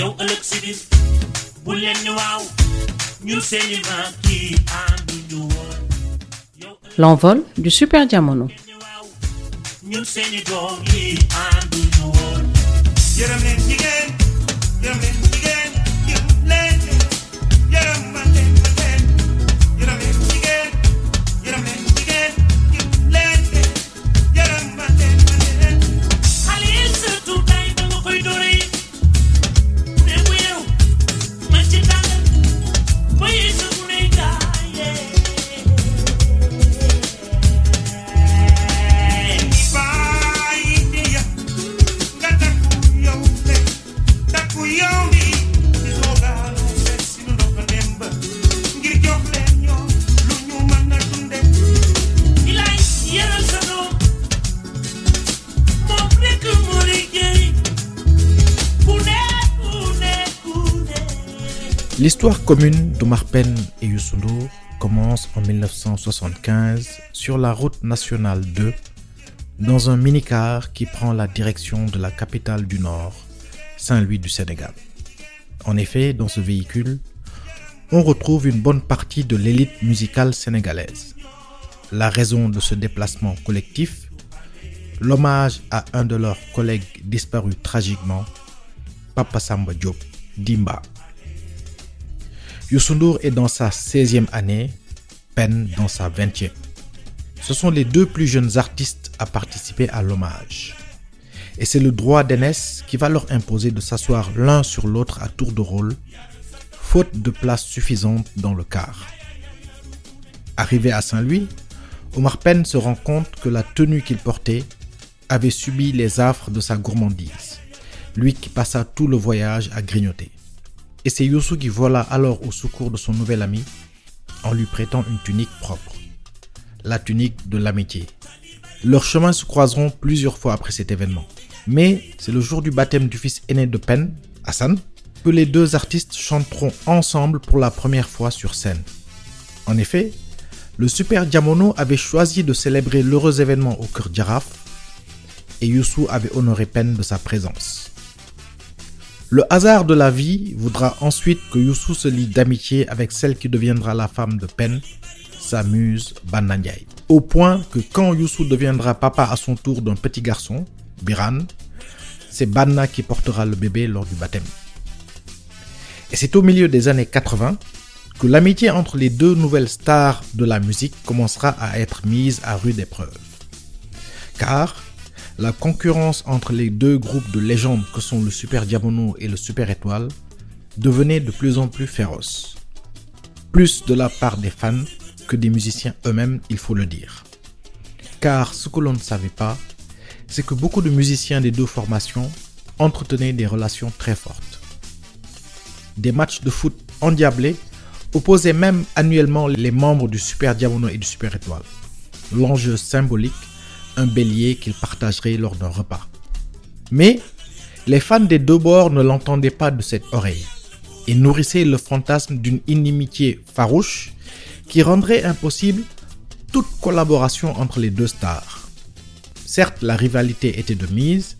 yow ëllëg si biir. Bu leen ni waaw ñun seeni maam kii ànduñu woon. Yow L'envol du Super Diamono. ëllëg ni waaw ñun seeni doom yi ànduñu woon. Yërëm leen jigéen yërëm leen L'histoire commune d'Omar Penn et Youssou commence en 1975 sur la route nationale 2 dans un minicar qui prend la direction de la capitale du Nord, Saint-Louis du Sénégal. En effet, dans ce véhicule, on retrouve une bonne partie de l'élite musicale sénégalaise. La raison de ce déplacement collectif, l'hommage à un de leurs collègues disparu tragiquement, Papa Samba Diop, Dimba. Youssou Ndour est dans sa 16e année, Penn dans sa 20e. Ce sont les deux plus jeunes artistes à participer à l'hommage. Et c'est le droit d'aînesse qui va leur imposer de s'asseoir l'un sur l'autre à tour de rôle, faute de place suffisante dans le car. Arrivé à Saint-Louis, Omar Penn se rend compte que la tenue qu'il portait avait subi les affres de sa gourmandise, lui qui passa tout le voyage à grignoter. Et c'est Youssou qui vola alors au secours de son nouvel ami en lui prêtant une tunique propre. La tunique de l'amitié. Leurs chemins se croiseront plusieurs fois après cet événement. Mais c'est le jour du baptême du fils aîné de Penn, Hassan, que les deux artistes chanteront ensemble pour la première fois sur scène. En effet, le Super Diamono avait choisi de célébrer l'heureux événement au cœur Giraffe et Youssou avait honoré Penn de sa présence. Le hasard de la vie voudra ensuite que Youssou se lie d'amitié avec celle qui deviendra la femme de Penn, sa muse Banna Ndiaye. Au point que quand Youssou deviendra papa à son tour d'un petit garçon, Biran, c'est Banna qui portera le bébé lors du baptême. Et c'est au milieu des années 80 que l'amitié entre les deux nouvelles stars de la musique commencera à être mise à rude épreuve. Car la concurrence entre les deux groupes de légendes que sont le Super Diamono et le Super Étoile devenait de plus en plus féroce. Plus de la part des fans que des musiciens eux-mêmes, il faut le dire. Car ce que l'on ne savait pas, c'est que beaucoup de musiciens des deux formations entretenaient des relations très fortes. Des matchs de foot endiablés opposaient même annuellement les membres du Super Diamono et du Super Étoile. L'enjeu symbolique bélier qu'ils partageraient lors d'un repas. Mais les fans des deux bords ne l'entendaient pas de cette oreille et nourrissaient le fantasme d'une inimitié farouche qui rendrait impossible toute collaboration entre les deux stars. Certes, la rivalité était de mise,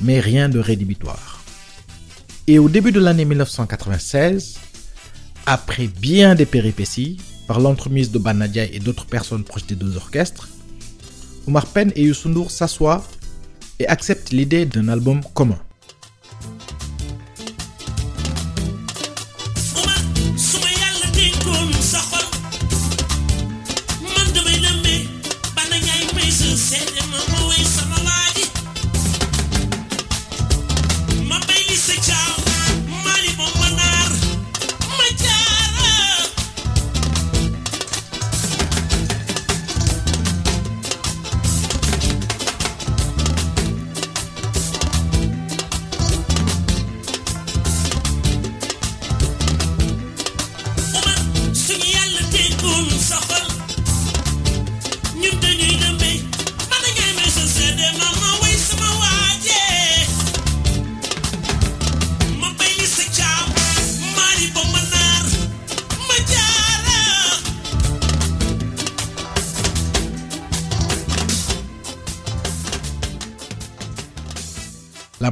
mais rien de rédhibitoire. Et au début de l'année 1996, après bien des péripéties, par l'entremise de Banadia et d'autres personnes proches des deux orchestres, Omar Penn et Youssou Ndour s'assoient et acceptent l'idée d'un album commun.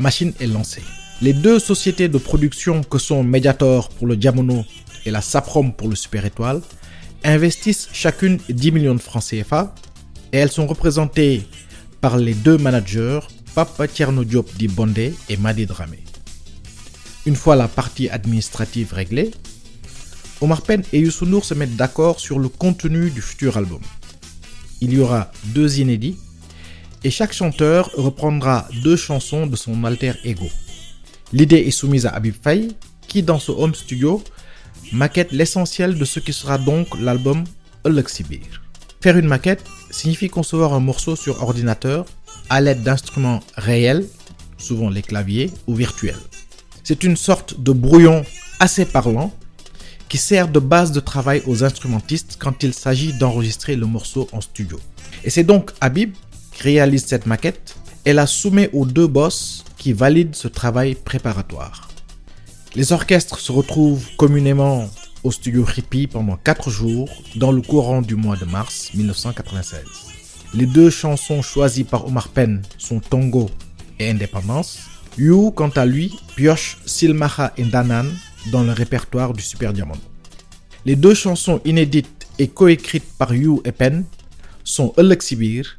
Machine est lancée. Les deux sociétés de production que sont Mediator pour le Diamono et la Saprom pour le Super Étoile investissent chacune 10 millions de francs CFA et elles sont représentées par les deux managers Papa Tierno Diop Di Bondé et Madi Dramé. Une fois la partie administrative réglée, Omar Penn et Youssou N'Dour se mettent d'accord sur le contenu du futur album. Il y aura deux inédits et chaque chanteur reprendra deux chansons de son alter ego. L'idée est soumise à Habib Faye qui dans ce home studio maquette l'essentiel de ce qui sera donc l'album Ëllëg Si Biir. Faire une maquette signifie concevoir un morceau sur ordinateur à l'aide d'instruments réels, souvent les claviers, ou virtuels. C'est une sorte de brouillon assez parlant qui sert de base de travail aux instrumentistes quand il s'agit d'enregistrer le morceau en studio. Et c'est donc Habib réalise cette maquette et la soumet aux deux boss qui valident ce travail préparatoire. Les orchestres se retrouvent communément au studio Hippie pendant 4 jours dans le courant du mois de mars 1996. Les deux chansons choisies par Omar Penn sont Tongo et Indépendance. You, quant à lui, pioche Silmaha et Danan dans le répertoire du Super Diamond. Les deux chansons inédites et coécrites par You et Penn sont Biir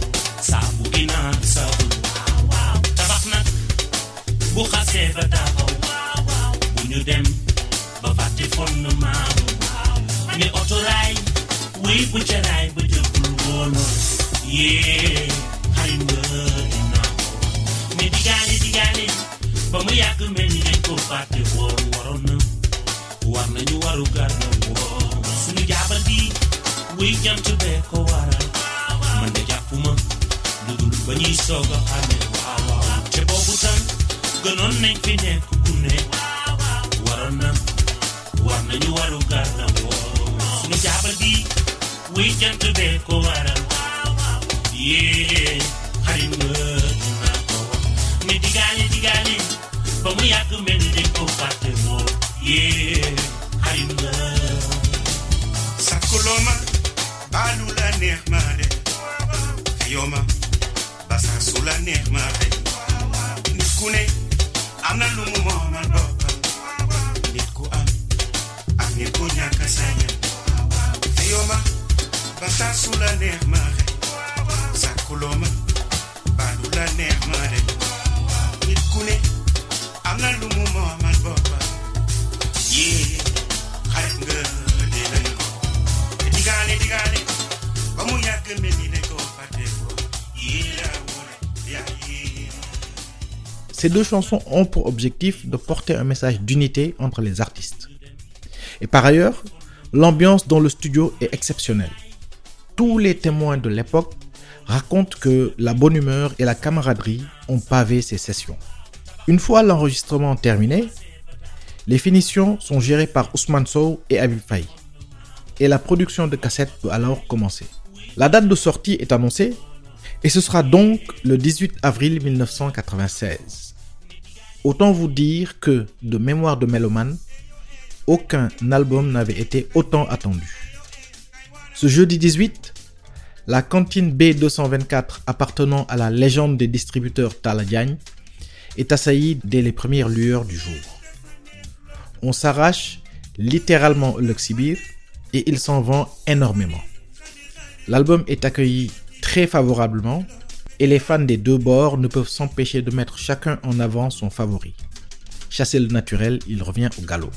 saabu ginaar saabu tabax nag bu xasee ba taxaw bu ñu dem ba fàtte fondement ne otoraay wuy bu ca raay ba jëkkul woonoo yee xarit nga dinaa mais digaale digaale ba mu yàgg mel ni dañ ko fàtte woon waroon na war nañu waru gar na woon suñu jaabal bi wuy jant bee ko waral isogo ane cebobutan gonon ne kine waru be ko ye harin ngëduna digali, mi digale digale ba ko ye harin ngë balula baalu la bas sulla nirma be nikune amna lumu mohamed boka nitku am ak nitku ñaka sayna fiyoma basa sulla nirma re sakuloma badula nirma Ces deux chansons ont pour objectif de porter un message d'unité entre les artistes. Et par ailleurs, l'ambiance dans le studio est exceptionnelle. Tous les témoins de l'époque racontent que la bonne humeur et la camaraderie ont pavé ces sessions. Une fois l'enregistrement terminé, les finitions sont gérées par Ousmane Sow et Faye. Et la production de cassettes peut alors commencer. La date de sortie est annoncée et ce sera donc le 18 avril 1996. Autant vous dire que, de mémoire de mélomane, aucun album n'avait été autant attendu. Ce jeudi 18, la cantine B224 appartenant à la légende des distributeurs Tala Diagne est assaillie dès les premières lueurs du jour. On s'arrache littéralement le Xibir et il s'en vend énormément. L'album est accueilli très favorablement et les fans des deux bords ne peuvent s'empêcher de mettre chacun en avant son favori. Chasser le naturel, il revient au galop.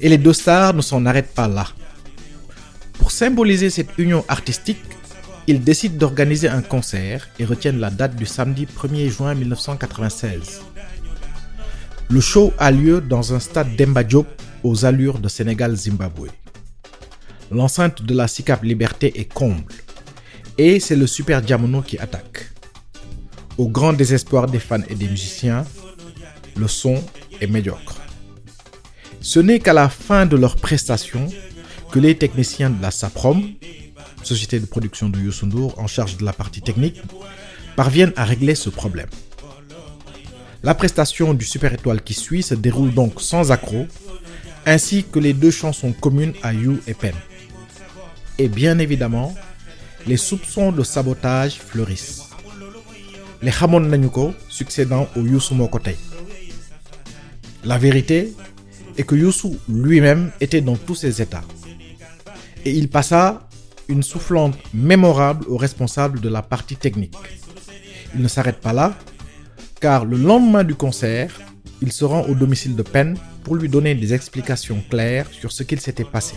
Et les deux stars ne s'en arrêtent pas là. Pour symboliser cette union artistique, ils décident d'organiser un concert et retiennent la date du samedi 1er juin 1996. Le show a lieu dans un stade d'Emba Diop aux allures de Sénégal-Zimbabwe. L'enceinte de la SICAP Liberté est comble et c'est le Super Diamono qui attaque. Au grand désespoir des fans et des musiciens, le son est médiocre. Ce n'est qu'à la fin de leur prestation que les techniciens de la SAPROM, société de production de Youssou N'Dour en charge de la partie technique, parviennent à régler ce problème. La prestation du Super Étoile qui suit se déroule donc sans accroc, ainsi que les deux chansons communes à You et Pen. Et bien évidemment, les soupçons de sabotage fleurissent. Les Hamon Nanyuko succédant au Youssou Mokotei. La vérité est que Youssou lui-même était dans tous ses états. Et il passa une soufflante mémorable aux responsables de la partie technique. Il ne s'arrête pas là, car le lendemain du concert, il se rend au domicile de Penn pour lui donner des explications claires sur ce qu'il s'était passé.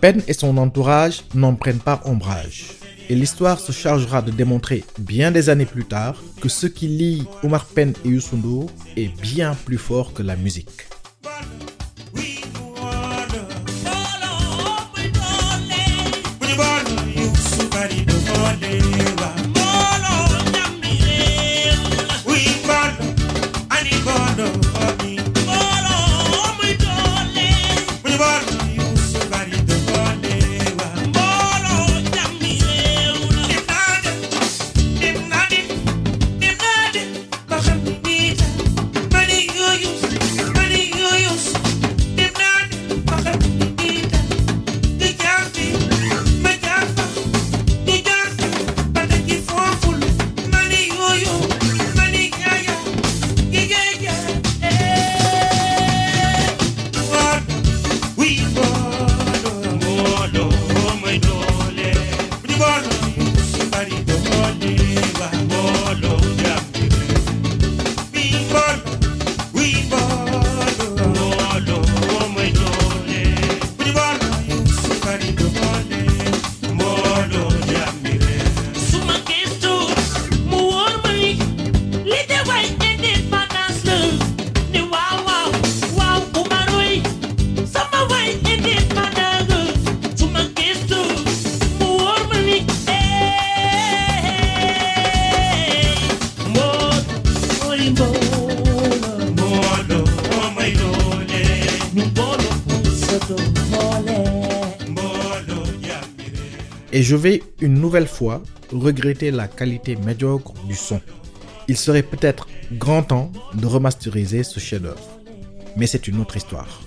Penn et son entourage n'en prennent pas ombrage. Et l'histoire se chargera de démontrer bien des années plus tard que ce qui lie Omar Penn et Youssou est bien plus fort que la musique. Je vais une nouvelle fois regretter la qualité médiocre du son. Il serait peut-être grand temps de remasteriser ce chef-d'œuvre. Mais c'est une autre histoire.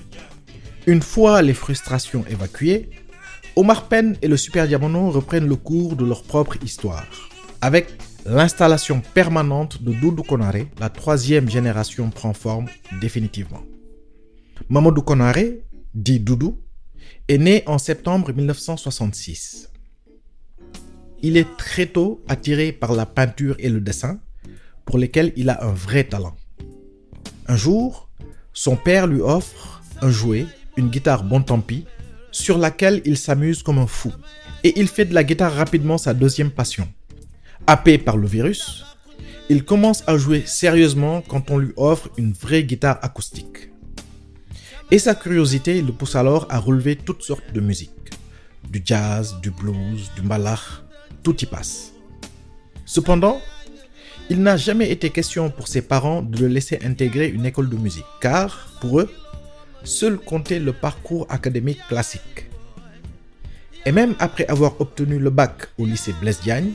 Une fois les frustrations évacuées, Omar Penn et le Super Diamono reprennent le cours de leur propre histoire. Avec l'installation permanente de Doudou Konaré, la troisième génération prend forme définitivement. Mamadou Konaré, dit Doudou, est né en septembre 1966. Il est très tôt attiré par la peinture et le dessin, pour lesquels il a un vrai talent. Un jour, son père lui offre un jouet, une guitare bon tant pis, sur laquelle il s'amuse comme un fou. Et il fait de la guitare rapidement sa deuxième passion. Happé par le virus, il commence à jouer sérieusement quand on lui offre une vraie guitare acoustique. Et sa curiosité le pousse alors à relever toutes sortes de musique. Du jazz, du blues, du malach, tout y passe. Cependant, il n'a jamais été question pour ses parents de le laisser intégrer une école de musique, car, pour eux, seul comptait le parcours académique classique. Et même après avoir obtenu le bac au lycée Blaise Diagne,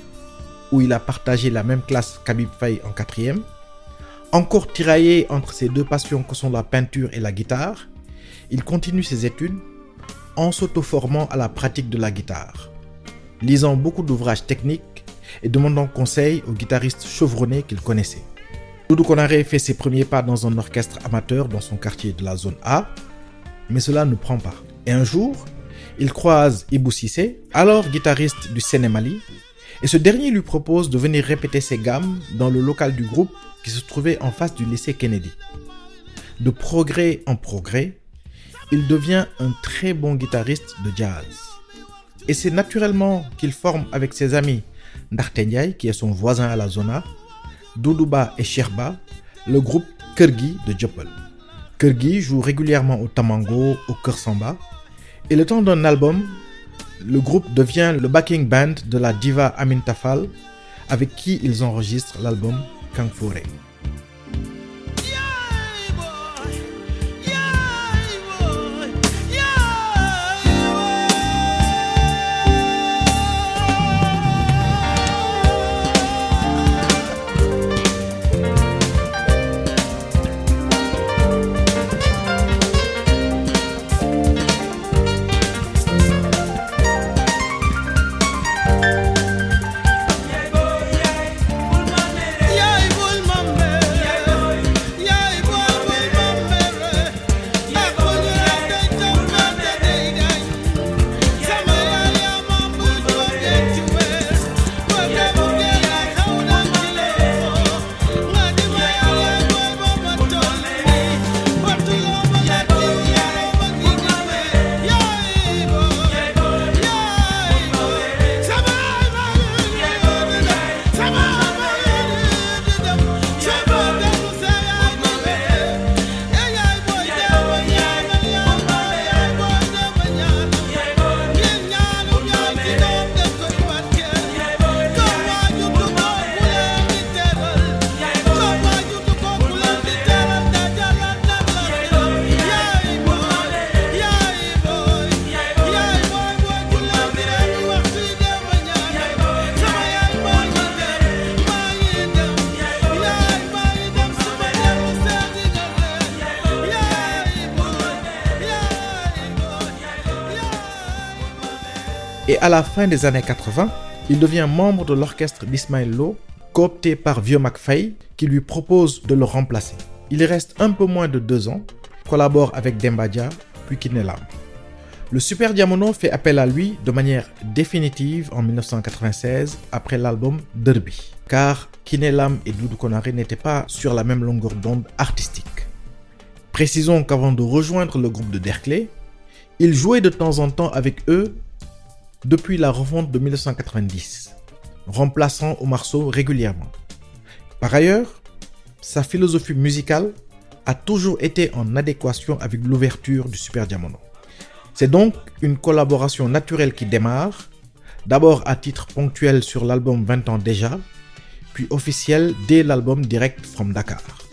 où il a partagé la même classe qu'Habib Faye en quatrième, encore tiraillé entre ses deux passions que sont la peinture et la guitare, il continue ses études en s'auto-formant à la pratique de la guitare, lisant beaucoup d'ouvrages techniques et demandant conseil aux guitaristes chevronnés qu'il connaissait. Doudou Konaré fait ses premiers pas dans un orchestre amateur dans son quartier de la zone A, mais cela ne prend pas. Et un jour, il croise Ibou Sissé, alors guitariste du Sénémali, et ce dernier lui propose de venir répéter ses gammes dans le local du groupe qui se trouvait en face du lycée Kennedy. De progrès en progrès, il devient un très bon guitariste de jazz. Et c'est naturellement qu'il forme avec ses amis Ndarte qui est son voisin à la zona, Doudouba et Sherba, le groupe Kergi de Djopel. Kergi joue régulièrement au Tamango, au Kersamba, et le temps d'un album, le groupe devient le backing band de la diva Amin Tafal, avec qui ils enregistrent l'album Kang à la fin des années 80, il devient membre de l'orchestre d'Ismaël Lo, coopté par Vieux McFay, qui lui propose de le remplacer. Il reste un peu moins de deux ans, collabore avec Dembadia, puis Kinelam. Le Super Diamono fait appel à lui de manière définitive en 1996 après l'album Derby, car Kinelam et Doudou Konaré n'étaient pas sur la même longueur d'onde artistique. Précisons qu'avant de rejoindre le groupe de Derkley, il jouait de temps en temps avec eux depuis la refonte de 1990, remplaçant Sow régulièrement. Par ailleurs, sa philosophie musicale a toujours été en adéquation avec l'ouverture du Super Diamono. C'est donc une collaboration naturelle qui démarre, d'abord à titre ponctuel sur l'album 20 ans déjà, puis officiel dès l'album Direct from Dakar.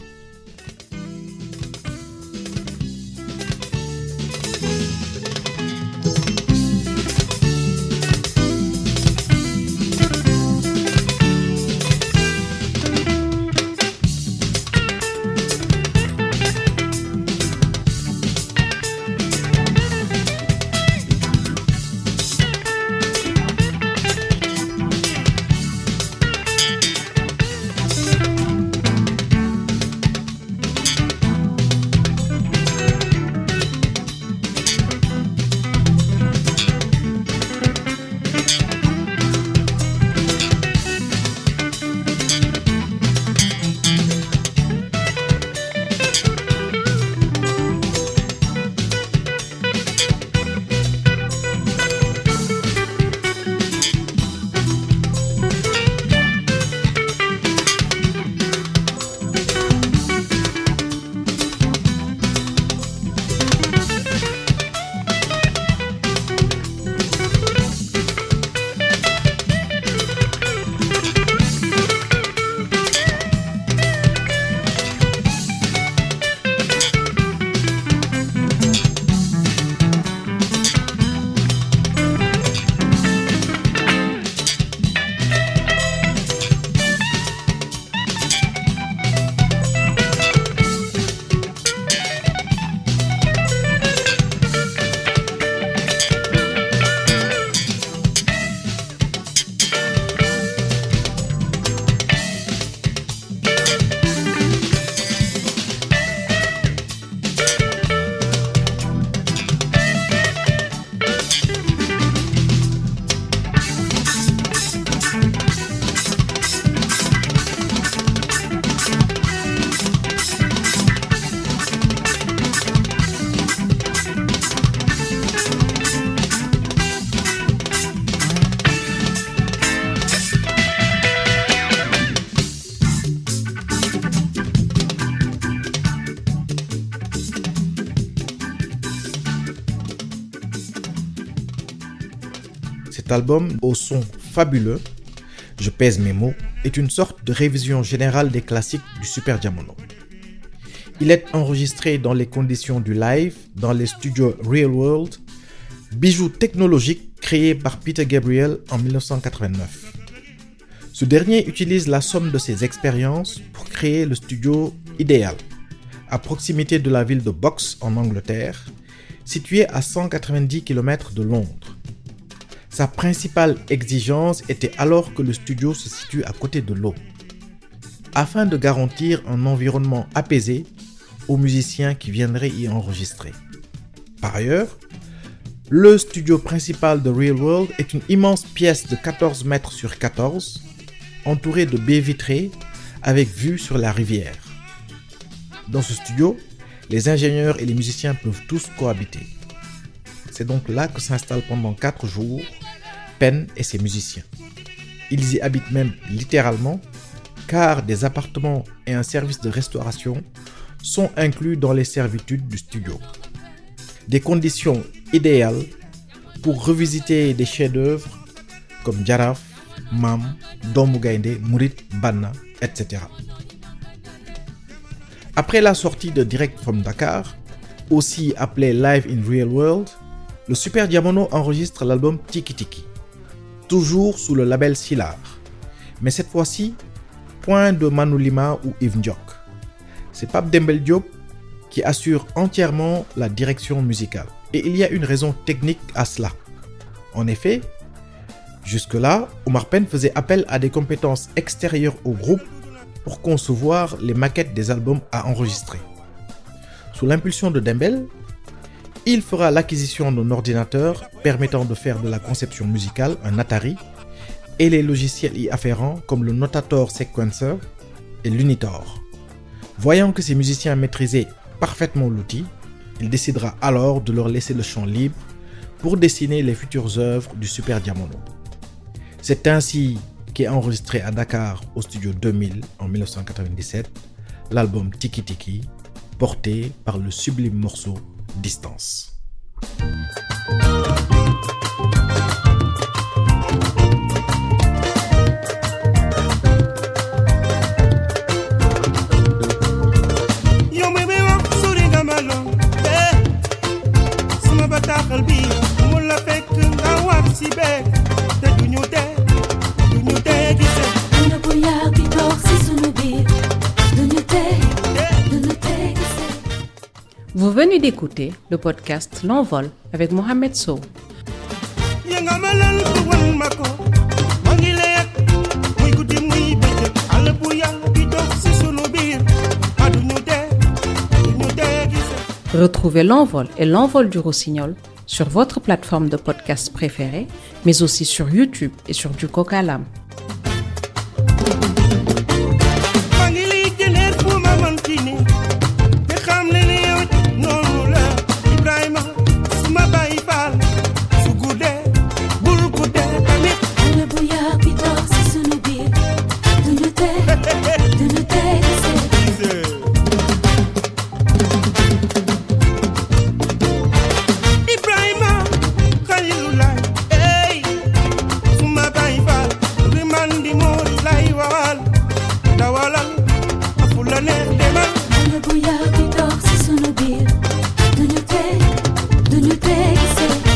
Album, au son fabuleux, je pèse mes mots, est une sorte de révision générale des classiques du Super Diamono. Il est enregistré dans les conditions du live, dans les studios Real World, bijou technologique créé par Peter Gabriel en 1989. Ce dernier utilise la somme de ses expériences pour créer le studio idéal, à proximité de la ville de Box en Angleterre, située à 190 km de Londres. Sa principale exigence était alors que le studio se situe à côté de l'eau, afin de garantir un environnement apaisé aux musiciens qui viendraient y enregistrer. Par ailleurs, le studio principal de Real World est une immense pièce de 14 mètres sur 14, entourée de baies vitrées avec vue sur la rivière. Dans ce studio, les ingénieurs et les musiciens peuvent tous cohabiter. C'est donc là que s'installent pendant 4 jours Penn et ses musiciens. Ils y habitent même littéralement, car des appartements et un service de restauration sont inclus dans les servitudes du studio. Des conditions idéales pour revisiter des chefs-d'œuvre comme Jaraf, Mam, Doomu Gaynde, Murit, Banna, etc. Après la sortie de Direct from Dakar, aussi appelé Live in Real World, le Super Diamono enregistre l'album Tiki Tiki, toujours sous le label Silar, mais cette fois-ci, point de Manu Lima ou Yves Ndiok. C'est Pape Dembel Diop qui assure entièrement la direction musicale. Et il y a une raison technique à cela. En effet, jusque-là, Omar Penn faisait appel à des compétences extérieures au groupe pour concevoir les maquettes des albums à enregistrer. Sous l'impulsion de Dembel, il fera l'acquisition d'un ordinateur permettant de faire de la conception musicale un Atari et les logiciels y afférents comme le Notator Sequencer et l'Unitor. Voyant que ces musiciens maîtrisaient parfaitement l'outil, il décidera alors de leur laisser le champ libre pour dessiner les futures œuvres du Super Diamono. C'est ainsi qu'est enregistré à Dakar au studio 2000 en 1997 l'album Tiki Tiki, porté par le sublime morceau Distance. Biir a duñu dee duñu dee gisee Retrouvez L'Envol et L'Envol du Rossignol sur votre plateforme de podcast préférée, mais aussi sur YouTube et sur du Coca-Lam. maa Sim.